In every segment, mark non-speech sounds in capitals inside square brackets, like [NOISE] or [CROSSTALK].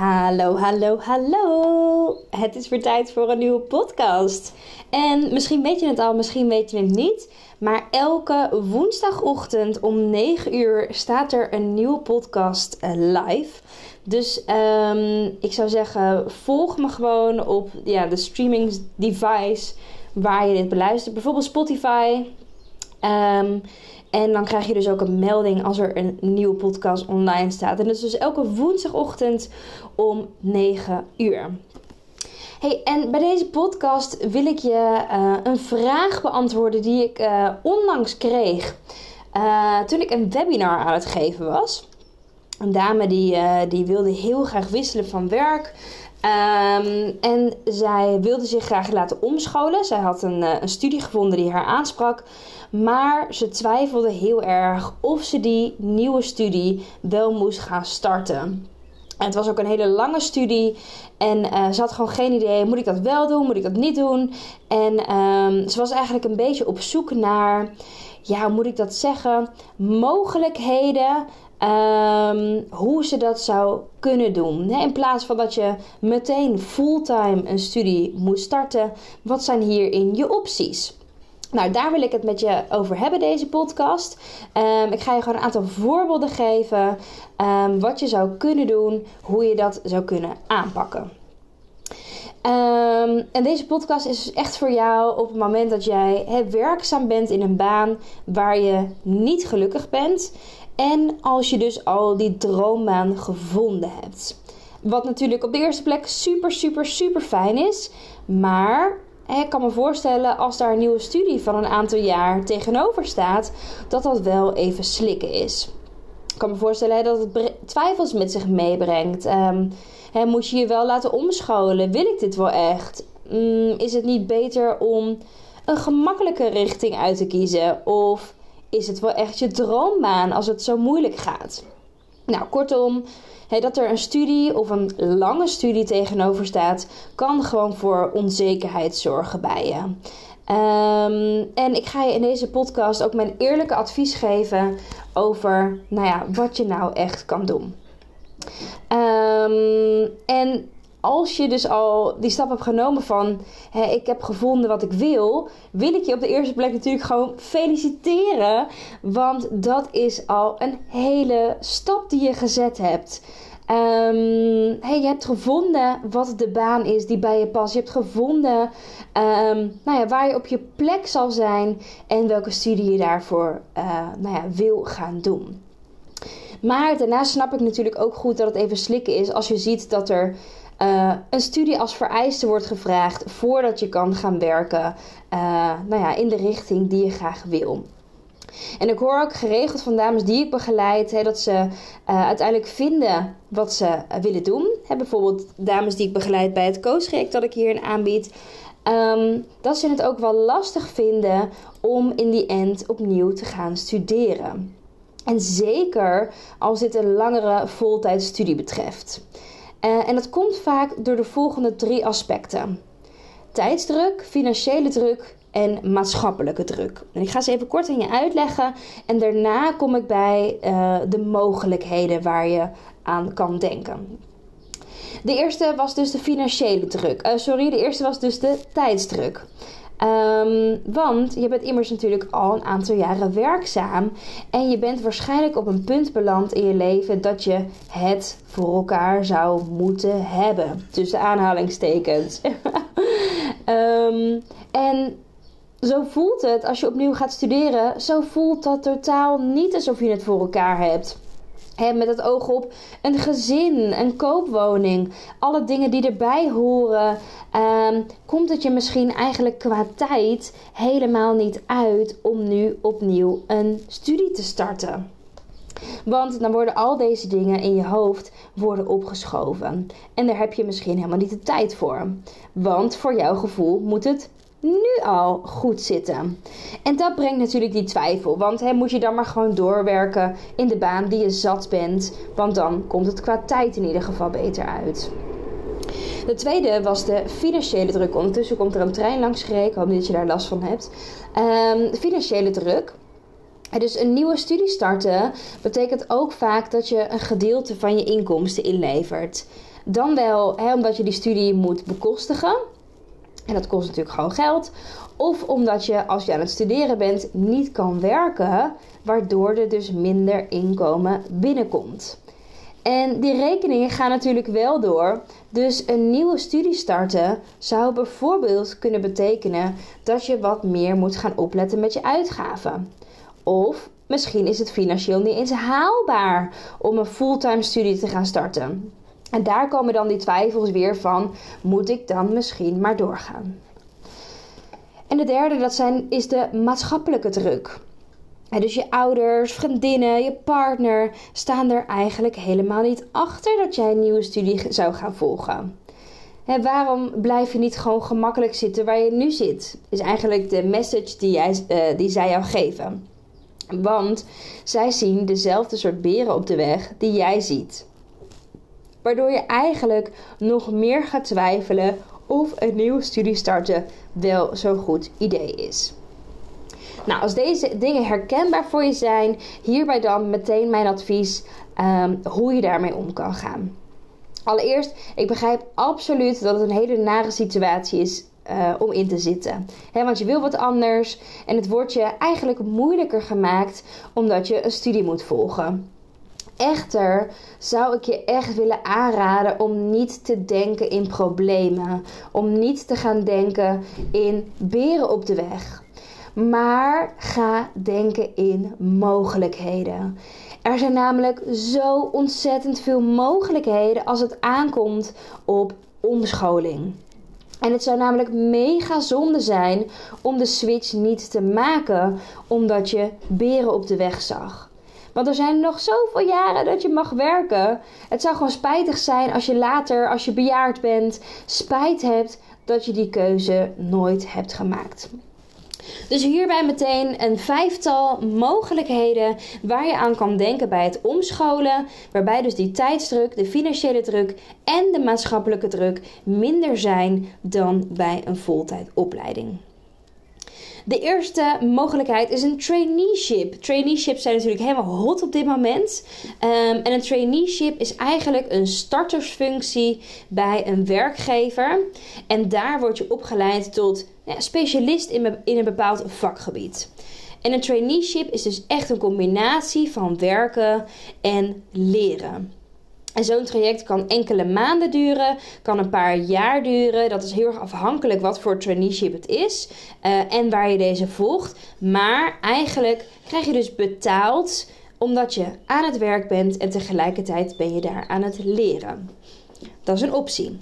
Hallo, hallo, hallo. Het is weer tijd voor een nieuwe podcast. En misschien weet je het al, misschien weet je het niet. Maar elke woensdagochtend om 9 uur staat er een nieuwe podcast eh, live. Dus um, ik zou zeggen, volg me gewoon op ja, de streaming device waar je dit beluistert. Bijvoorbeeld Spotify. Um, en dan krijg je dus ook een melding als er een nieuwe podcast online staat. En dat is dus elke woensdagochtend om 9 uur. Hey, en bij deze podcast wil ik je uh, een vraag beantwoorden die ik uh, onlangs kreeg. Uh, toen ik een webinar aan het geven was. Een dame die, die wilde heel graag wisselen van werk. Um, en zij wilde zich graag laten omscholen. Zij had een, een studie gevonden die haar aansprak. Maar ze twijfelde heel erg of ze die nieuwe studie wel moest gaan starten. En het was ook een hele lange studie. En uh, ze had gewoon geen idee: moet ik dat wel doen? Moet ik dat niet doen? En um, ze was eigenlijk een beetje op zoek naar, ja, hoe moet ik dat zeggen? Mogelijkheden. Um, hoe ze dat zou kunnen doen. In plaats van dat je meteen fulltime een studie moet starten, wat zijn hierin je opties? Nou, daar wil ik het met je over hebben, deze podcast. Um, ik ga je gewoon een aantal voorbeelden geven. Um, wat je zou kunnen doen, hoe je dat zou kunnen aanpakken. En deze podcast is dus echt voor jou op het moment dat jij he, werkzaam bent in een baan waar je niet gelukkig bent. En als je dus al die droombaan gevonden hebt. Wat natuurlijk op de eerste plek super, super, super fijn is. Maar ik kan me voorstellen als daar een nieuwe studie van een aantal jaar tegenover staat, dat dat wel even slikken is. Ik kan me voorstellen dat het twijfels met zich meebrengt. Um, moet je je wel laten omscholen? Wil ik dit wel echt? Um, is het niet beter om een gemakkelijke richting uit te kiezen? Of is het wel echt je droombaan als het zo moeilijk gaat? Nou, kortom, dat er een studie of een lange studie tegenover staat, kan gewoon voor onzekerheid zorgen bij je. Um, en ik ga je in deze podcast ook mijn eerlijke advies geven over nou ja, wat je nou echt kan doen. Um, en als je dus al die stap hebt genomen van hè, ik heb gevonden wat ik wil, wil ik je op de eerste plek natuurlijk gewoon feliciteren. Want dat is al een hele stap die je gezet hebt. Hey, je hebt gevonden wat de baan is die bij je past. Je hebt gevonden um, nou ja, waar je op je plek zal zijn en welke studie je daarvoor uh, nou ja, wil gaan doen. Maar daarnaast snap ik natuurlijk ook goed dat het even slikken is als je ziet dat er uh, een studie als vereiste wordt gevraagd voordat je kan gaan werken uh, nou ja, in de richting die je graag wil. En ik hoor ook geregeld van dames die ik begeleid hè, dat ze uh, uiteindelijk vinden wat ze willen doen. Bijvoorbeeld dames die ik begeleid bij het coachtraject dat ik hierin aanbied. Um, dat ze het ook wel lastig vinden om in die end opnieuw te gaan studeren. En zeker als dit een langere voltijdstudie betreft. Uh, en dat komt vaak door de volgende drie aspecten: tijdsdruk, financiële druk en maatschappelijke druk. En ik ga ze even kort aan je uitleggen en daarna kom ik bij uh, de mogelijkheden waar je aan kan denken. De eerste was dus de financiële druk. Uh, sorry, de eerste was dus de tijdsdruk. Um, want je bent immers natuurlijk al een aantal jaren werkzaam. En je bent waarschijnlijk op een punt beland in je leven dat je het voor elkaar zou moeten hebben. Tussen aanhalingstekens. um, [LAUGHS] en zo voelt het als je opnieuw gaat studeren. Zo voelt dat totaal niet alsof je het voor elkaar hebt. Met het oog op een gezin, een koopwoning, alle dingen die erbij horen, um, komt het je misschien eigenlijk qua tijd helemaal niet uit om nu opnieuw een studie te starten. Want dan worden al deze dingen in je hoofd worden opgeschoven. En daar heb je misschien helemaal niet de tijd voor. Want voor jouw gevoel moet het nu al goed zitten. En dat brengt natuurlijk die twijfel. Want hè, moet je dan maar gewoon doorwerken in de baan die je zat bent. Want dan komt het qua tijd in ieder geval beter uit. De tweede was de financiële druk. Ondertussen komt er een trein langs gereden. Ik hoop dat je daar last van hebt. Um, financiële druk. Dus een nieuwe studie starten betekent ook vaak dat je een gedeelte van je inkomsten inlevert. Dan wel hè, omdat je die studie moet bekostigen. En dat kost natuurlijk gewoon geld. Of omdat je als je aan het studeren bent niet kan werken, waardoor er dus minder inkomen binnenkomt. En die rekeningen gaan natuurlijk wel door. Dus een nieuwe studie starten zou bijvoorbeeld kunnen betekenen dat je wat meer moet gaan opletten met je uitgaven. Of misschien is het financieel niet eens haalbaar om een fulltime studie te gaan starten. En daar komen dan die twijfels weer van: moet ik dan misschien maar doorgaan? En de derde, dat zijn, is de maatschappelijke druk. dus je ouders, vriendinnen, je partner staan er eigenlijk helemaal niet achter dat jij een nieuwe studie zou gaan volgen. waarom blijf je niet gewoon gemakkelijk zitten waar je nu zit? Is eigenlijk de message die, jij, uh, die zij jou geven. Want zij zien dezelfde soort beren op de weg die jij ziet. Waardoor je eigenlijk nog meer gaat twijfelen of een nieuwe studie starten wel zo'n goed idee is. Nou, als deze dingen herkenbaar voor je zijn, hierbij dan meteen mijn advies um, hoe je daarmee om kan gaan. Allereerst, ik begrijp absoluut dat het een hele nare situatie is uh, om in te zitten. want je wil wat anders en het wordt je eigenlijk moeilijker gemaakt omdat je een studie moet volgen. Echter zou ik je echt willen aanraden om niet te denken in problemen. Om niet te gaan denken in beren op de weg. Maar ga denken in mogelijkheden. Er zijn namelijk zo ontzettend veel mogelijkheden als het aankomt op omscholing. En het zou namelijk mega zonde zijn om de switch niet te maken omdat je beren op de weg zag. Want er zijn nog zoveel jaren dat je mag werken. Het zou gewoon spijtig zijn als je later, als je bejaard bent, spijt hebt dat je die keuze nooit hebt gemaakt. Dus hierbij meteen een vijftal mogelijkheden waar je aan kan denken bij het omscholen. Waarbij dus die tijdsdruk, de financiële druk en de maatschappelijke druk minder zijn dan bij een voltijdopleiding. De eerste mogelijkheid is een traineeship. Traineeships zijn natuurlijk helemaal hot op dit moment. Um, en een traineeship is eigenlijk een startersfunctie bij een werkgever. En daar word je opgeleid tot specialist in, in een bepaald vakgebied. En een traineeship is dus echt een combinatie van werken en leren. En zo'n traject kan enkele maanden duren, kan een paar jaar duren. Dat is heel erg afhankelijk wat voor traineeship het is uh, en waar je deze volgt. Maar eigenlijk krijg je dus betaald omdat je aan het werk bent en tegelijkertijd ben je daar aan het leren. Dat is een optie.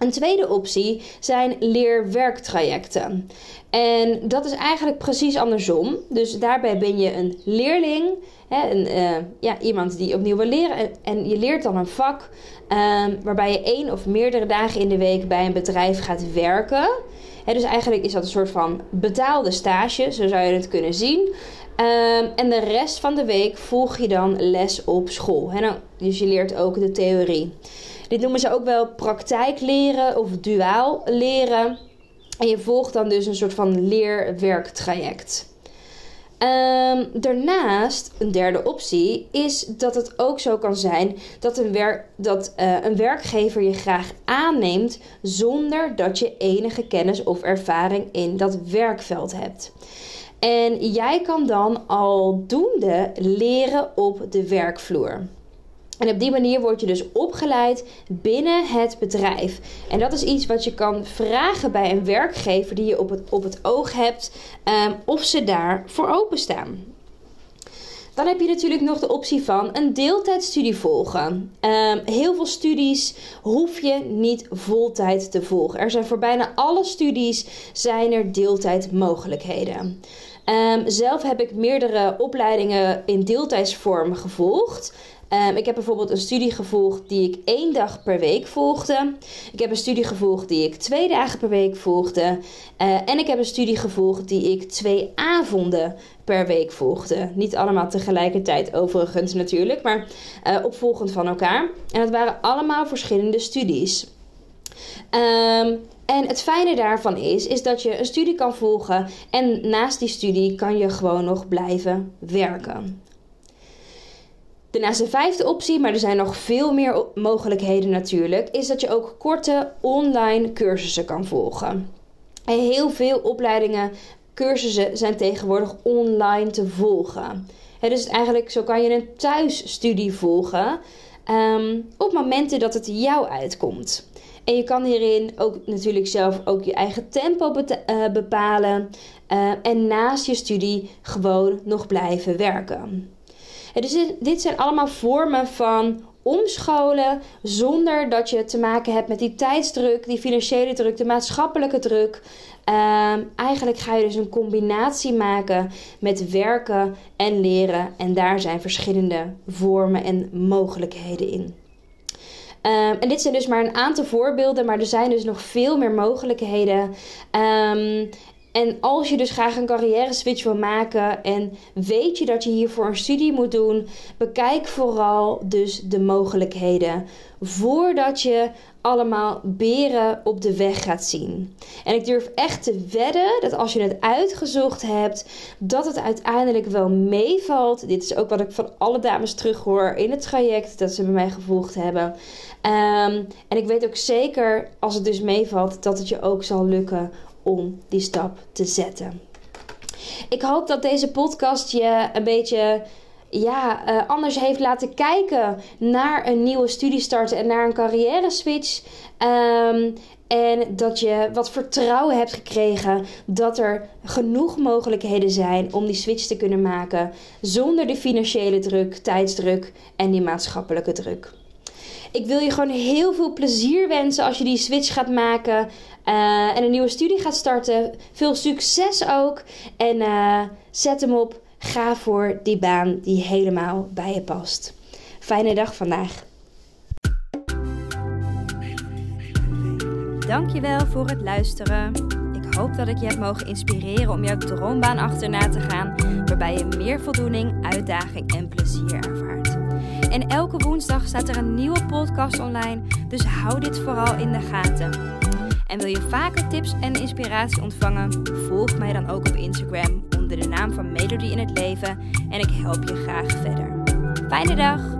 Een tweede optie zijn leerwerktrajecten. En dat is eigenlijk precies andersom. Dus daarbij ben je een leerling, hè, een, uh, ja, iemand die opnieuw wil leren. En, je leert dan een vak um, waarbij je één of meerdere dagen in de week bij een bedrijf gaat werken. Hè, dus eigenlijk is dat een soort van betaalde stage, zo zou je het kunnen zien. Um, en de rest van de week volg je dan les op school. Hè, dus je leert ook de theorie. Dit noemen ze ook wel praktijk leren of duaal leren. En je volgt dan dus een soort van leerwerktraject. Um, daarnaast, een derde optie, is dat het ook zo kan zijn dat, een, dat uh, een werkgever je graag aanneemt zonder dat je enige kennis of ervaring in dat werkveld hebt. En jij kan dan aldoende leren op de werkvloer. En op die manier word je dus opgeleid binnen het bedrijf. En dat is iets wat je kan vragen bij een werkgever die je op het, op het oog hebt, um, of ze daar voor openstaan. Dan heb je natuurlijk nog de optie van een deeltijdstudie volgen. Ehm, heel veel studies hoef je niet voltijd te volgen. Er zijn voor bijna alle studies zijn er deeltijdmogelijkheden. Um, zelf heb ik meerdere opleidingen in deeltijdsvorm gevolgd. Um, ik heb bijvoorbeeld een studie gevolgd die ik één dag per week volgde. Ik heb een studie gevolgd die ik twee dagen per week volgde. Uh, en ik heb een studie gevolgd die ik twee avonden per week volgde. Niet allemaal tegelijkertijd overigens natuurlijk, maar uh, opvolgend van elkaar. En het waren allemaal verschillende studies. Um, en het fijne daarvan is, is dat je een studie kan volgen en naast die studie kan je gewoon nog blijven werken. Daarnaast de vijfde optie, maar er zijn nog veel meer mogelijkheden natuurlijk, is dat je ook korte online cursussen kan volgen. En heel veel opleidingen, cursussen zijn tegenwoordig online te volgen. dus eigenlijk zo kan je een thuisstudie volgen um, op momenten dat het jou uitkomt. En je kan hierin ook natuurlijk zelf ook je eigen tempo uh, bepalen. Uh, en naast je studie gewoon nog blijven werken. Dus dit zijn allemaal vormen van omscholen zonder dat je te maken hebt met die tijdsdruk, die financiële druk, de maatschappelijke druk. Uh, eigenlijk ga je dus een combinatie maken met werken en leren. En daar zijn verschillende vormen en mogelijkheden in. Um, en dit zijn dus maar een aantal voorbeelden, maar er zijn dus nog veel meer mogelijkheden. Um, en als je dus graag een carrière switch wil maken en weet je dat je hiervoor een studie moet doen, bekijk vooral dus de mogelijkheden voordat je allemaal beren op de weg gaat zien. En ik durf echt te wedden dat als je het uitgezocht hebt, dat het uiteindelijk wel meevalt. Dit is ook wat ik van alle dames terughoor in het traject dat ze bij mij gevolgd hebben. Um, en ik weet ook zeker als het dus meevalt dat het je ook zal lukken om die stap te zetten. Ik hoop dat deze podcast je een beetje ja, uh, anders heeft laten kijken naar een nieuwe studie starten en naar een carrière switch. Um, en dat je wat vertrouwen hebt gekregen dat er genoeg mogelijkheden zijn om die switch te kunnen maken zonder de financiële druk, tijdsdruk en die maatschappelijke druk. Ik wil je gewoon heel veel plezier wensen als je die switch gaat maken uh, en een nieuwe studie gaat starten. Veel succes ook en uh, zet hem op. Ga voor die baan die helemaal bij je past. Fijne dag vandaag. Dankjewel voor het luisteren. Ik hoop dat ik je heb mogen inspireren om jouw droombaan achterna te gaan, waarbij je meer voldoening, uitdaging en plezier ervaart. En elke woensdag staat er een nieuwe podcast online, dus hou dit vooral in de gaten. En wil je vaker tips en inspiratie ontvangen? Volg mij dan ook op Instagram onder de naam van Melody in het Leven en ik help je graag verder. Fijne dag!